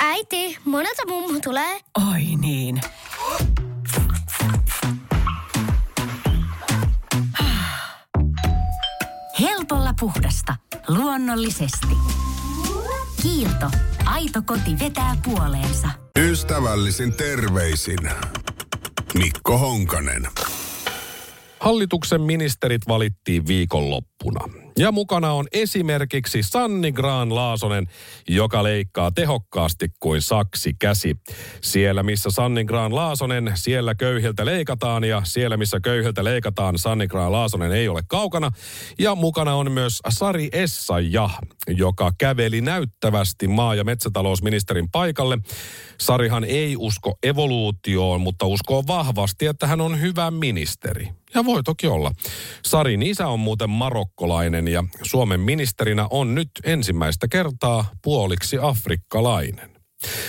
Äiti, monelta mummu tulee? Oi niin. Helpolla puhdasta. Luonnollisesti. Kiilto. Aito koti vetää puoleensa. Ystävällisin terveisin. Mikko Honkanen. Hallituksen ministerit valittiin viikonloppuna. Ja mukana on esimerkiksi Sanni Graan Laasonen, joka leikkaa tehokkaasti kuin saksi käsi. Siellä missä Sanni Graan Laasonen, siellä köyhiltä leikataan ja siellä missä köyhiltä leikataan, Sanni Graan Laasonen ei ole kaukana. Ja mukana on myös Sari Essaja, joka käveli näyttävästi maa- ja metsätalousministerin paikalle. Sarihan ei usko evoluutioon, mutta uskoo vahvasti, että hän on hyvä ministeri. Ja voi toki olla. Sarin isä on muuten marokkolainen ja Suomen ministerinä on nyt ensimmäistä kertaa puoliksi afrikkalainen.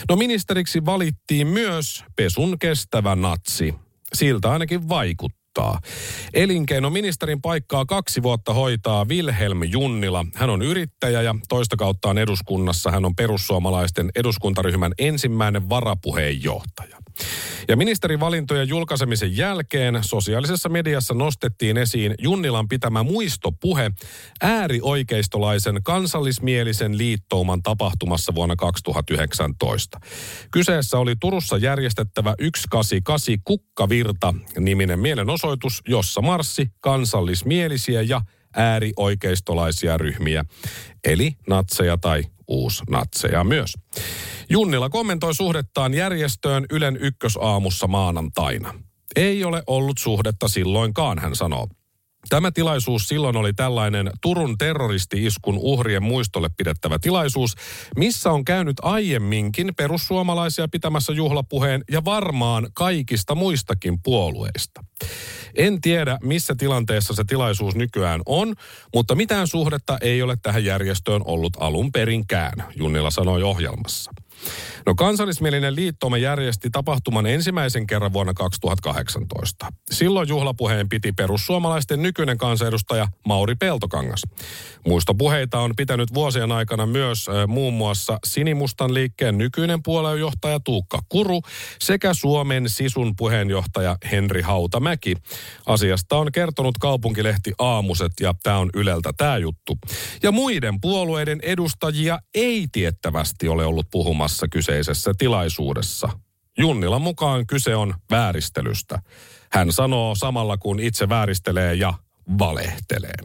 No ministeriksi valittiin myös pesun kestävä natsi. Siltä ainakin vaikuttaa. Elinkeinoministerin paikkaa kaksi vuotta hoitaa Wilhelm Junnila. Hän on yrittäjä ja toista kauttaan eduskunnassa hän on perussuomalaisten eduskuntaryhmän ensimmäinen varapuheenjohtaja. Ja ministerivalintojen julkaisemisen jälkeen sosiaalisessa mediassa nostettiin esiin Junnilan pitämä muistopuhe äärioikeistolaisen kansallismielisen liittouman tapahtumassa vuonna 2019. Kyseessä oli Turussa järjestettävä 188 Kukkavirta-niminen mielenosoitus, jossa marssi kansallismielisiä ja äärioikeistolaisia ryhmiä, eli natseja tai uusnatseja myös. Junnila kommentoi suhdettaan järjestöön Ylen ykkösaamussa maanantaina. Ei ole ollut suhdetta silloinkaan, hän sanoo. Tämä tilaisuus silloin oli tällainen Turun terroristi-iskun uhrien muistolle pidettävä tilaisuus, missä on käynyt aiemminkin perussuomalaisia pitämässä juhlapuheen ja varmaan kaikista muistakin puolueista. En tiedä, missä tilanteessa se tilaisuus nykyään on, mutta mitään suhdetta ei ole tähän järjestöön ollut alun perinkään, Junnila sanoi ohjelmassa. No kansallismielinen liittoume järjesti tapahtuman ensimmäisen kerran vuonna 2018. Silloin juhlapuheen piti perussuomalaisten nykyinen kansanedustaja Mauri Peltokangas. Muistopuheita on pitänyt vuosien aikana myös äh, muun muassa Sinimustan liikkeen nykyinen puoluejohtaja Tuukka Kuru sekä Suomen sisun puheenjohtaja Henri Hautamäki. Asiasta on kertonut kaupunkilehti Aamuset ja tämä on Yleltä tämä juttu. Ja muiden puolueiden edustajia ei tiettävästi ole ollut puhumassa kyseisessä tilaisuudessa. Junnilan mukaan kyse on vääristelystä. Hän sanoo samalla kun itse vääristelee ja valehtelee.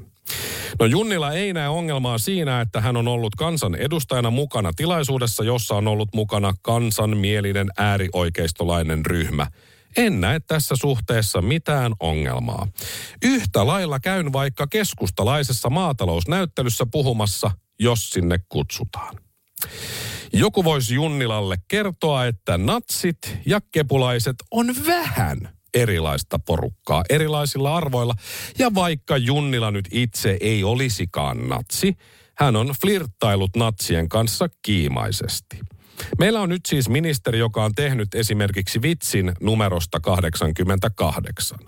No Junnila ei näe ongelmaa siinä, että hän on ollut kansan edustajana mukana tilaisuudessa, jossa on ollut mukana kansanmielinen äärioikeistolainen ryhmä. En näe tässä suhteessa mitään ongelmaa. Yhtä lailla käyn vaikka keskustalaisessa maatalousnäyttelyssä puhumassa, jos sinne kutsutaan. Joku voisi Junnilalle kertoa, että natsit ja kepulaiset on vähän erilaista porukkaa erilaisilla arvoilla. Ja vaikka Junnila nyt itse ei olisikaan natsi, hän on flirttailut natsien kanssa kiimaisesti. Meillä on nyt siis ministeri, joka on tehnyt esimerkiksi vitsin numerosta 88.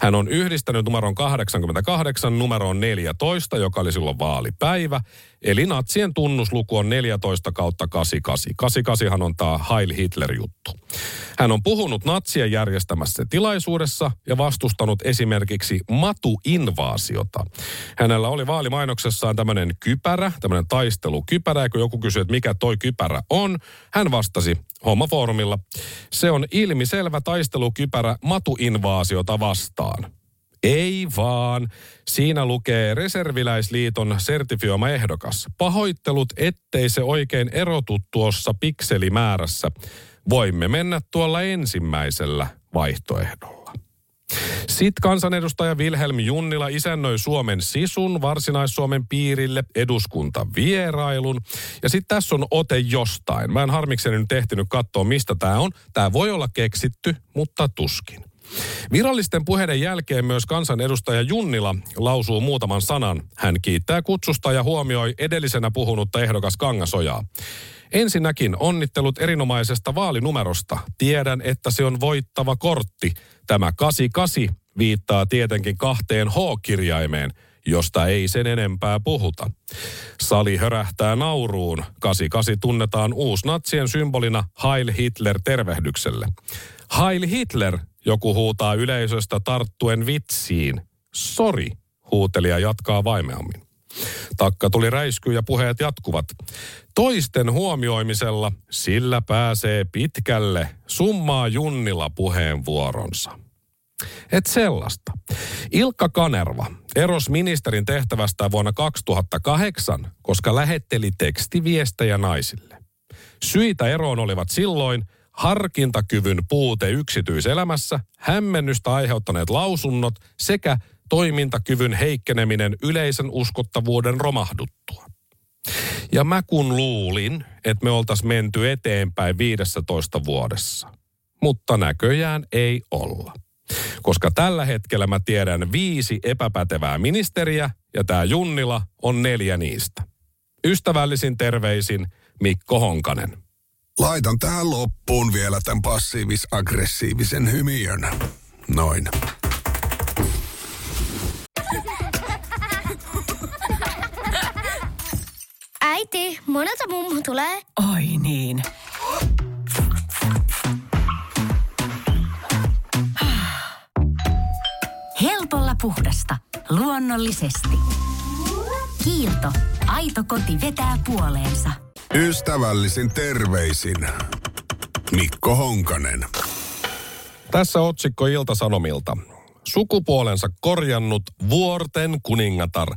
Hän on yhdistänyt numeron 88 numeroon 14, joka oli silloin vaalipäivä. Eli natsien tunnusluku on 14 kautta 88. 88 on tämä Heil Hitler-juttu. Hän on puhunut natsien järjestämässä tilaisuudessa ja vastustanut esimerkiksi matu-invaasiota. Hänellä oli vaalimainoksessaan tämmöinen kypärä, tämmöinen taistelukypärä. Ja kun joku kysyi, että mikä toi kypärä on, hän vastasi hommafoorumilla. Se on ilmiselvä taistelukypärä matu-invaasiota vastaan. Ei vaan. Siinä lukee Reserviläisliiton sertifioima ehdokas. Pahoittelut, ettei se oikein erotu tuossa pikselimäärässä. Voimme mennä tuolla ensimmäisellä vaihtoehdolla. Sitten kansanedustaja Wilhelm Junnila isännöi Suomen sisun Varsinais-Suomen piirille eduskuntavierailun. Ja sitten tässä on ote jostain. Mä en harmikseni nyt ehtinyt katsoa, mistä tämä on. Tämä voi olla keksitty, mutta tuskin. Virallisten puheiden jälkeen myös kansanedustaja Junnila lausuu muutaman sanan. Hän kiittää kutsusta ja huomioi edellisenä puhunutta ehdokas Kangasojaa. Ensinnäkin onnittelut erinomaisesta vaalinumerosta. Tiedän, että se on voittava kortti. Tämä 88 viittaa tietenkin kahteen H-kirjaimeen, josta ei sen enempää puhuta. Sali hörähtää nauruun. 88 tunnetaan uusnatsien symbolina Heil Hitler tervehdykselle. Heil Hitler, joku huutaa yleisöstä tarttuen vitsiin. Sori, huutelija jatkaa vaimeammin. Takka tuli räiskyy ja puheet jatkuvat. Toisten huomioimisella sillä pääsee pitkälle, summaa Junnilla puheenvuoronsa. Et sellaista. Ilkka Kanerva eros ministerin tehtävästä vuonna 2008, koska lähetteli tekstiviestejä naisille. Syitä eroon olivat silloin harkintakyvyn puute yksityiselämässä, hämmennystä aiheuttaneet lausunnot sekä toimintakyvyn heikkeneminen yleisen uskottavuuden romahduttua. Ja mä kun luulin, että me oltais menty eteenpäin 15 vuodessa. Mutta näköjään ei olla. Koska tällä hetkellä mä tiedän viisi epäpätevää ministeriä ja tämä Junnila on neljä niistä. Ystävällisin terveisin Mikko Honkanen. Laitan tähän loppuun vielä tämän passiivis-aggressiivisen hymiön. Noin. Äiti, monelta mummu tulee? Oi niin. Helpolla puhdasta. Luonnollisesti. Kiilto. Aito koti vetää puoleensa. Ystävällisin terveisin Mikko Honkanen. Tässä otsikko Ilta-Sanomilta. Sukupuolensa korjannut vuorten kuningatar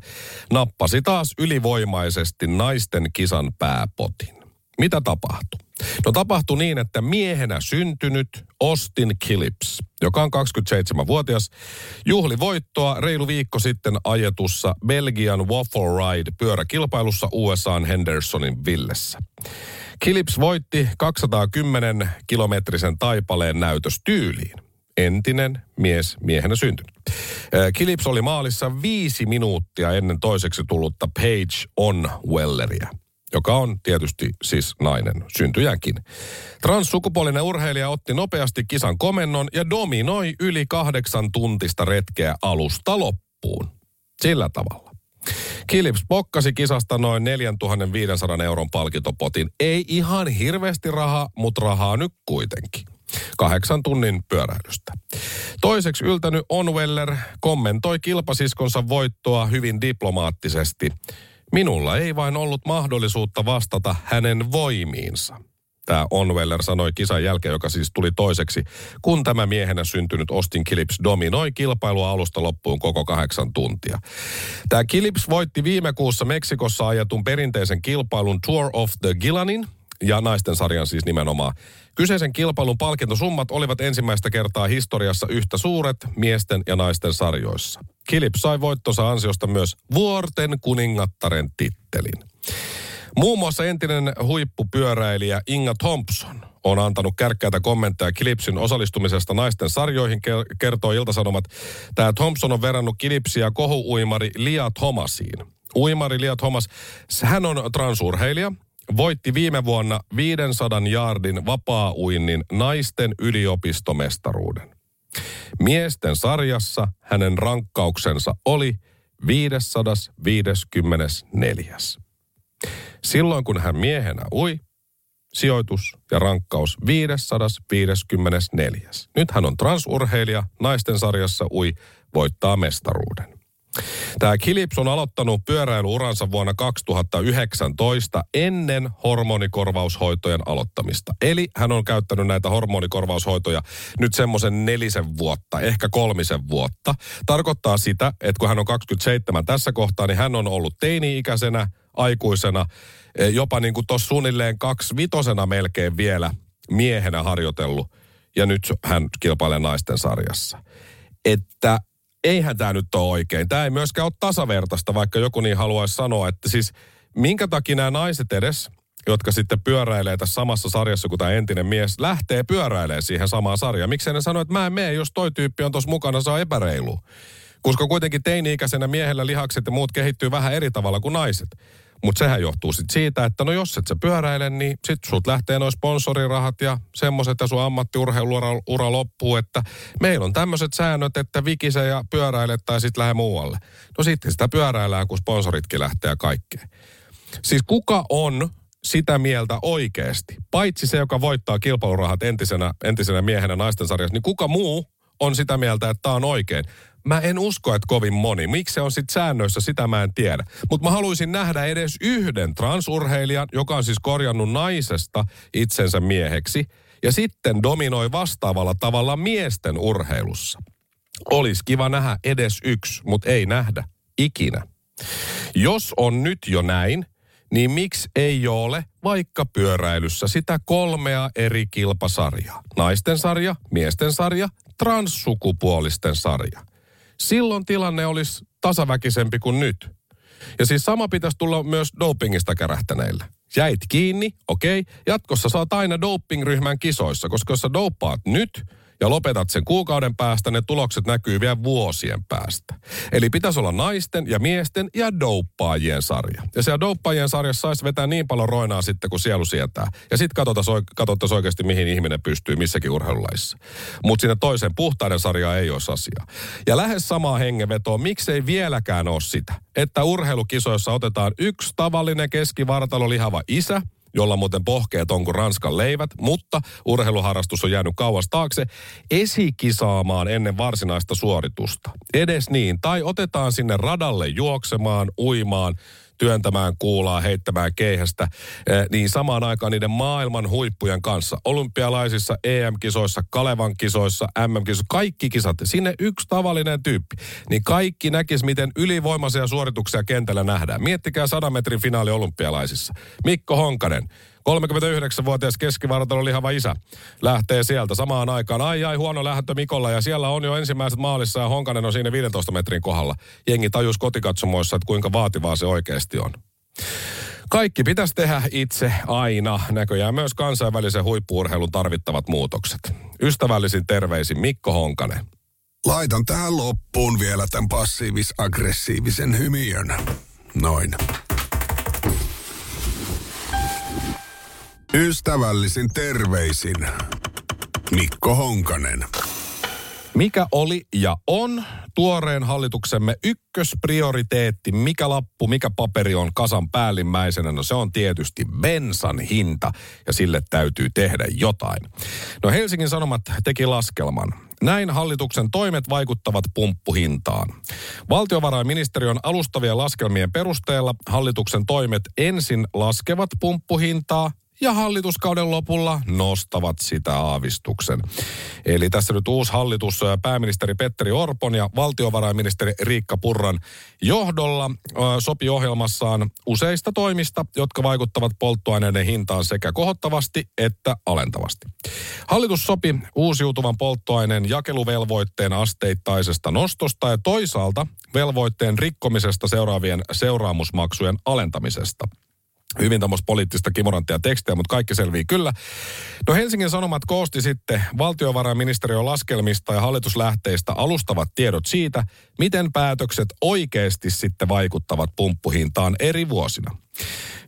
nappasi taas ylivoimaisesti naisten kisan pääpotin. Mitä tapahtui? No tapahtui niin, että miehenä syntynyt Austin Killips, joka on 27-vuotias, juhli voittoa reilu viikko sitten ajetussa Belgian Waffle Ride pyöräkilpailussa USAn Hendersonin villessä. Killips voitti 210 kilometrisen taipaleen näytöstyyliin. Entinen mies miehenä syntynyt. Killips oli maalissa viisi minuuttia ennen toiseksi tullutta Page Onwelleria joka on tietysti siis nainen syntyjänkin. Transsukupuolinen urheilija otti nopeasti kisan komennon ja dominoi yli kahdeksan tuntista retkeä alusta loppuun. Sillä tavalla. Kilips pokkasi kisasta noin 4500 euron palkintopotin. Ei ihan hirveästi rahaa, mutta rahaa nyt kuitenkin. Kahdeksan tunnin pyöräilystä. Toiseksi yltänyt Onweller kommentoi kilpasiskonsa voittoa hyvin diplomaattisesti. Minulla ei vain ollut mahdollisuutta vastata hänen voimiinsa. Tämä Onweller sanoi kisan jälkeen, joka siis tuli toiseksi, kun tämä miehenä syntynyt Austin Kilips dominoi kilpailua alusta loppuun koko kahdeksan tuntia. Tämä Kilips voitti viime kuussa Meksikossa ajetun perinteisen kilpailun Tour of the Gillanin, ja naisten sarjan siis nimenomaan. Kyseisen kilpailun palkintosummat olivat ensimmäistä kertaa historiassa yhtä suuret miesten ja naisten sarjoissa. Kilip sai voittonsa ansiosta myös vuorten kuningattaren tittelin. Muun muassa entinen huippupyöräilijä Inga Thompson on antanut kärkkäitä kommentteja Kilipsin osallistumisesta naisten sarjoihin, kertoo Iltasanomat. Tämä Thompson on verrannut Kilipsiä kohuuimari Lia Thomasiin. Uimari Lia Thomas, hän on transurheilija, voitti viime vuonna 500 jaardin vapaa-uinnin naisten yliopistomestaruuden. Miesten sarjassa hänen rankkauksensa oli 554. Silloin kun hän miehenä ui, sijoitus ja rankkaus 554. Nyt hän on transurheilija, naisten sarjassa ui, voittaa mestaruuden. Tämä Kilips on aloittanut pyöräilyuransa vuonna 2019 ennen hormonikorvaushoitojen aloittamista. Eli hän on käyttänyt näitä hormonikorvaushoitoja nyt semmoisen nelisen vuotta, ehkä kolmisen vuotta. Tarkoittaa sitä, että kun hän on 27 tässä kohtaa, niin hän on ollut teini-ikäisenä, aikuisena, e, jopa niin kuin tuossa suunnilleen kaksi vitosena melkein vielä miehenä harjoitellut. Ja nyt hän kilpailee naisten sarjassa. Että eihän tämä nyt ole oikein. Tämä ei myöskään ole tasavertaista, vaikka joku niin haluaisi sanoa, että siis minkä takia nämä naiset edes, jotka sitten pyöräilee tässä samassa sarjassa kuin tämä entinen mies, lähtee pyöräilemään siihen samaan sarjaan. Miksei ne sano, että mä en mene, jos toi tyyppi on tuossa mukana, se on epäreilu. Koska kuitenkin teini-ikäisenä miehellä lihakset ja muut kehittyy vähän eri tavalla kuin naiset. Mutta sehän johtuu sit siitä, että no jos et sä pyöräile, niin sit sut lähtee noin sponsorirahat ja semmoiset ja sun ammattiurheiluura ura loppuu, että meillä on tämmöiset säännöt, että vikise ja pyöräile tai sit lähde muualle. No sitten sitä pyöräillään, kun sponsoritkin lähtee ja. Siis kuka on sitä mieltä oikeasti? Paitsi se, joka voittaa kilpailurahat entisenä, entisenä miehenä naisten sarjassa, niin kuka muu on sitä mieltä, että tämä on oikein? Mä en usko, että kovin moni. Miksi se on sitten säännöissä, sitä mä en tiedä. Mutta mä haluaisin nähdä edes yhden transurheilijan, joka on siis korjannut naisesta itsensä mieheksi, ja sitten dominoi vastaavalla tavalla miesten urheilussa. Olisi kiva nähdä edes yksi, mutta ei nähdä. Ikinä. Jos on nyt jo näin, niin miksi ei ole vaikka pyöräilyssä sitä kolmea eri kilpasarjaa? Naisten sarja, miesten sarja, transsukupuolisten sarja. Silloin tilanne olisi tasaväkisempi kuin nyt. Ja siis sama pitäisi tulla myös dopingista kärähtäneille. Jäit kiinni, okei, okay. jatkossa saat aina dopingryhmän kisoissa, koska jos sä dopaat nyt – ja lopetat sen kuukauden päästä, ne tulokset näkyy vielä vuosien päästä. Eli pitäisi olla naisten ja miesten ja douppaajien sarja. Ja siellä douppaajien sarjassa saisi vetää niin paljon roinaa sitten, kun sielu sietää. Ja sitten katsottaisiin oikeasti, mihin ihminen pystyy missäkin urheilulajissa. Mutta siinä toisen puhtaiden sarjaa ei olisi asiaa. Ja lähes samaa hengenvetoa, miksei vieläkään ole sitä, että urheilukisoissa otetaan yksi tavallinen keskivartalo lihava isä – jolla muuten pohkeet on kuin Ranskan leivät, mutta urheiluharrastus on jäänyt kauas taakse, esikisaamaan ennen varsinaista suoritusta. Edes niin. Tai otetaan sinne radalle juoksemaan, uimaan, työntämään kuulaa, heittämään keihästä, eh, niin samaan aikaan niiden maailman huippujen kanssa. Olympialaisissa, EM-kisoissa, Kalevan kisoissa, MM-kisoissa, kaikki kisat. Sinne yksi tavallinen tyyppi. Niin kaikki näkis, miten ylivoimaisia suorituksia kentällä nähdään. Miettikää 100 metrin finaali olympialaisissa. Mikko Honkanen, 39-vuotias keskivartalo lihava isä lähtee sieltä samaan aikaan. Ai ai, huono lähtö Mikolla ja siellä on jo ensimmäiset maalissa ja Honkanen on siinä 15 metrin kohdalla. Jengi tajus kotikatsomoissa, että kuinka vaativaa se oikeasti on. Kaikki pitäisi tehdä itse aina. Näköjään myös kansainvälisen huippuurheilun tarvittavat muutokset. Ystävällisin terveisin Mikko Honkanen. Laitan tähän loppuun vielä tämän passiivis-aggressiivisen hymiön. Noin. Ystävällisin terveisin Mikko Honkanen. Mikä oli ja on tuoreen hallituksemme ykkösprioriteetti? Mikä lappu, mikä paperi on kasan päällimmäisenä? No se on tietysti bensan hinta ja sille täytyy tehdä jotain. No Helsingin Sanomat teki laskelman. Näin hallituksen toimet vaikuttavat pumppuhintaan. Valtiovarainministeriön alustavien laskelmien perusteella hallituksen toimet ensin laskevat pumppuhintaa ja hallituskauden lopulla nostavat sitä aavistuksen. Eli tässä nyt uusi hallitus pääministeri Petteri Orpon ja valtiovarainministeri Riikka Purran johdolla sopi ohjelmassaan useista toimista, jotka vaikuttavat polttoaineiden hintaan sekä kohottavasti että alentavasti. Hallitus sopi uusiutuvan polttoaineen jakeluvelvoitteen asteittaisesta nostosta ja toisaalta velvoitteen rikkomisesta seuraavien seuraamusmaksujen alentamisesta – hyvin tämmöistä poliittista kimoranttia tekstiä, mutta kaikki selvii kyllä. No Helsingin Sanomat koosti sitten valtiovarainministeriön laskelmista ja hallituslähteistä alustavat tiedot siitä, miten päätökset oikeasti sitten vaikuttavat pumppuhintaan eri vuosina.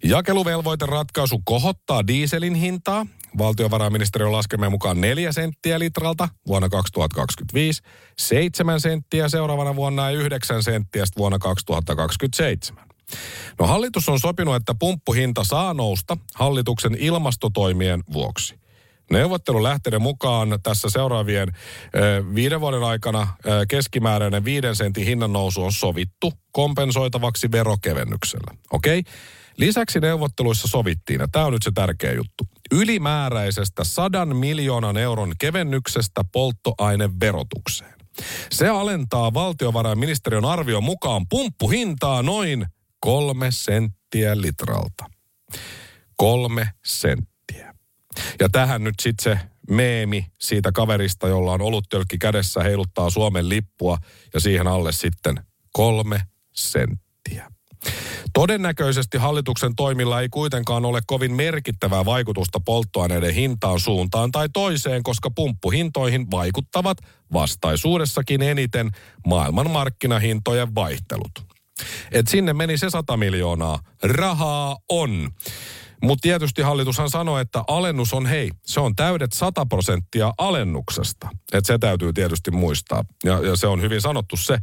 Jakeluvelvoiteratkaisu kohottaa dieselin hintaa, valtiovarainministeriön laskelmien mukaan 4 senttiä litralta vuonna 2025, 7 senttiä seuraavana vuonna ja 9 senttiä vuonna 2027. No hallitus on sopinut, että pumppuhinta saa nousta hallituksen ilmastotoimien vuoksi. Neuvottelulähteiden mukaan tässä seuraavien ö, viiden vuoden aikana ö, keskimääräinen viiden sentin hinnan nousu on sovittu kompensoitavaksi verokevennyksellä. Okei? Okay? Lisäksi neuvotteluissa sovittiin, ja tämä on nyt se tärkeä juttu, ylimääräisestä sadan miljoonan euron kevennyksestä polttoaineverotukseen. Se alentaa valtiovarainministeriön arvion mukaan pumppuhintaa noin kolme senttiä litralta. Kolme senttiä. Ja tähän nyt sitten se meemi siitä kaverista, jolla on oluttölkki kädessä, heiluttaa Suomen lippua ja siihen alle sitten kolme senttiä. Todennäköisesti hallituksen toimilla ei kuitenkaan ole kovin merkittävää vaikutusta polttoaineiden hintaan suuntaan tai toiseen, koska pumppuhintoihin vaikuttavat vastaisuudessakin eniten maailmanmarkkinahintojen vaihtelut. Et sinne meni se 100 miljoonaa. Rahaa on. Mutta tietysti hallitushan sanoi, että alennus on hei, se on täydet 100 prosenttia alennuksesta. Että se täytyy tietysti muistaa. Ja, ja se on hyvin sanottu se.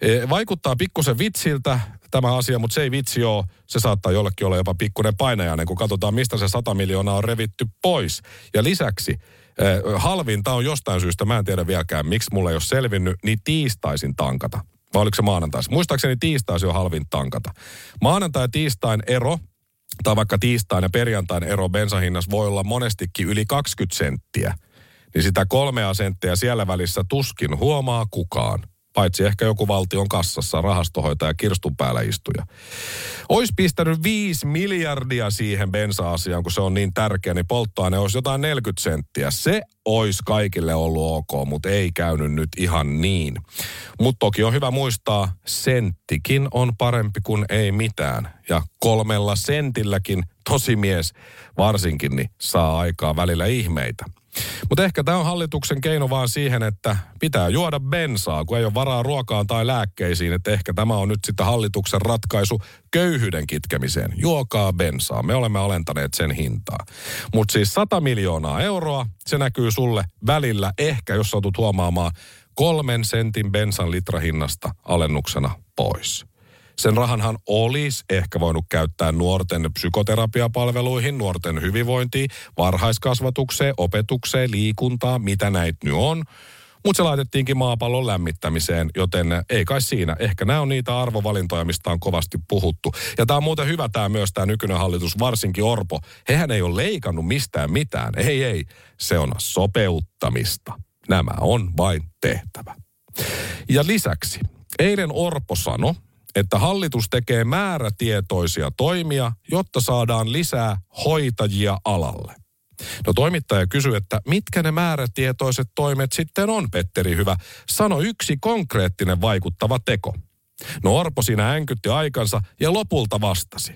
E, vaikuttaa pikkusen vitsiltä tämä asia, mutta se ei vitsi ole. Se saattaa jollekin olla jopa pikkuinen painajainen, kun katsotaan, mistä se 100 miljoonaa on revitty pois. Ja lisäksi e, halvinta on jostain syystä, mä en tiedä vieläkään, miksi mulle ei ole selvinnyt, niin tiistaisin tankata. Vai oliko se maanantais? Muistaakseni tiistaisin on halvin tankata. Maanantai ja tiistain ero tai vaikka tiistain ja perjantain ero bensahinnassa voi olla monestikin yli 20 senttiä, niin sitä kolmea senttiä siellä välissä tuskin huomaa kukaan. Paitsi ehkä joku valtion kassassa, rahastohoitaja, kirstun päällä istuja. Ois pistänyt 5 miljardia siihen bensa-asiaan, kun se on niin tärkeä, niin polttoaine olisi jotain 40 senttiä. Se olisi kaikille ollut ok, mutta ei käynyt nyt ihan niin. Mutta toki on hyvä muistaa, senttikin on parempi kuin ei mitään. Ja kolmella sentilläkin tosimies varsinkin niin saa aikaa välillä ihmeitä. Mutta ehkä tämä on hallituksen keino vaan siihen, että pitää juoda bensaa, kun ei ole varaa ruokaan tai lääkkeisiin. Että ehkä tämä on nyt sitten hallituksen ratkaisu köyhyyden kitkemiseen. Juokaa bensaa. Me olemme alentaneet sen hintaa. Mutta siis 100 miljoonaa euroa, se näkyy sulle välillä ehkä, jos satut huomaamaan, kolmen sentin bensan litrahinnasta alennuksena pois. Sen rahanhan olisi ehkä voinut käyttää nuorten psykoterapiapalveluihin, nuorten hyvinvointiin, varhaiskasvatukseen, opetukseen, liikuntaan, mitä näitä nyt on. Mutta se laitettiinkin maapallon lämmittämiseen, joten ei kai siinä. Ehkä nämä on niitä arvovalintoja, mistä on kovasti puhuttu. Ja tämä on muuten hyvä tämä myös tämä nykyinen hallitus, varsinkin Orpo. Hehän ei ole leikannut mistään mitään. Ei, ei. Se on sopeuttamista. Nämä on vain tehtävä. Ja lisäksi, eilen Orpo sanoi, että hallitus tekee määrätietoisia toimia, jotta saadaan lisää hoitajia alalle. No toimittaja kysyi, että mitkä ne määrätietoiset toimet sitten on, Petteri Hyvä. Sano yksi konkreettinen vaikuttava teko. No Orpo siinä änkytti aikansa ja lopulta vastasi.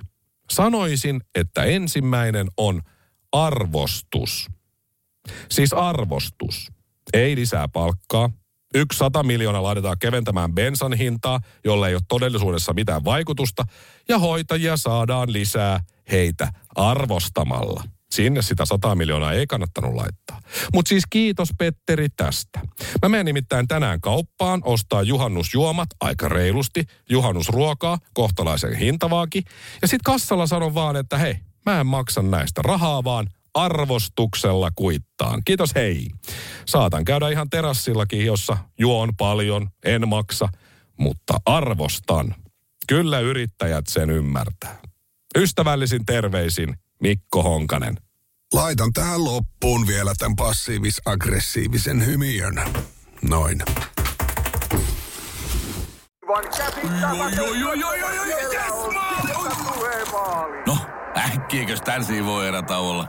Sanoisin, että ensimmäinen on arvostus. Siis arvostus. Ei lisää palkkaa, Yksi sata miljoonaa laitetaan keventämään bensan hintaa, jolle ei ole todellisuudessa mitään vaikutusta, ja hoitajia saadaan lisää heitä arvostamalla. Sinne sitä 100 miljoonaa ei kannattanut laittaa. Mutta siis kiitos Petteri tästä. Mä menen nimittäin tänään kauppaan ostaa juhannusjuomat aika reilusti, juhannusruokaa, kohtalaisen hintavaakin. Ja sit kassalla sanon vaan, että hei, mä en maksa näistä rahaa, vaan arvostuksella kuittaan. Kiitos hei. Saatan käydä ihan terassillakin, jossa juon paljon, en maksa, mutta arvostan. Kyllä yrittäjät sen ymmärtää. Ystävällisin terveisin Mikko Honkanen. Laitan tähän loppuun vielä tämän passiivis-aggressiivisen hymiön. Noin. No, äkkiäkös tän voi erätauolla?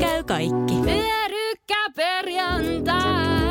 Käy kaikki. Pyörykkäperjantai.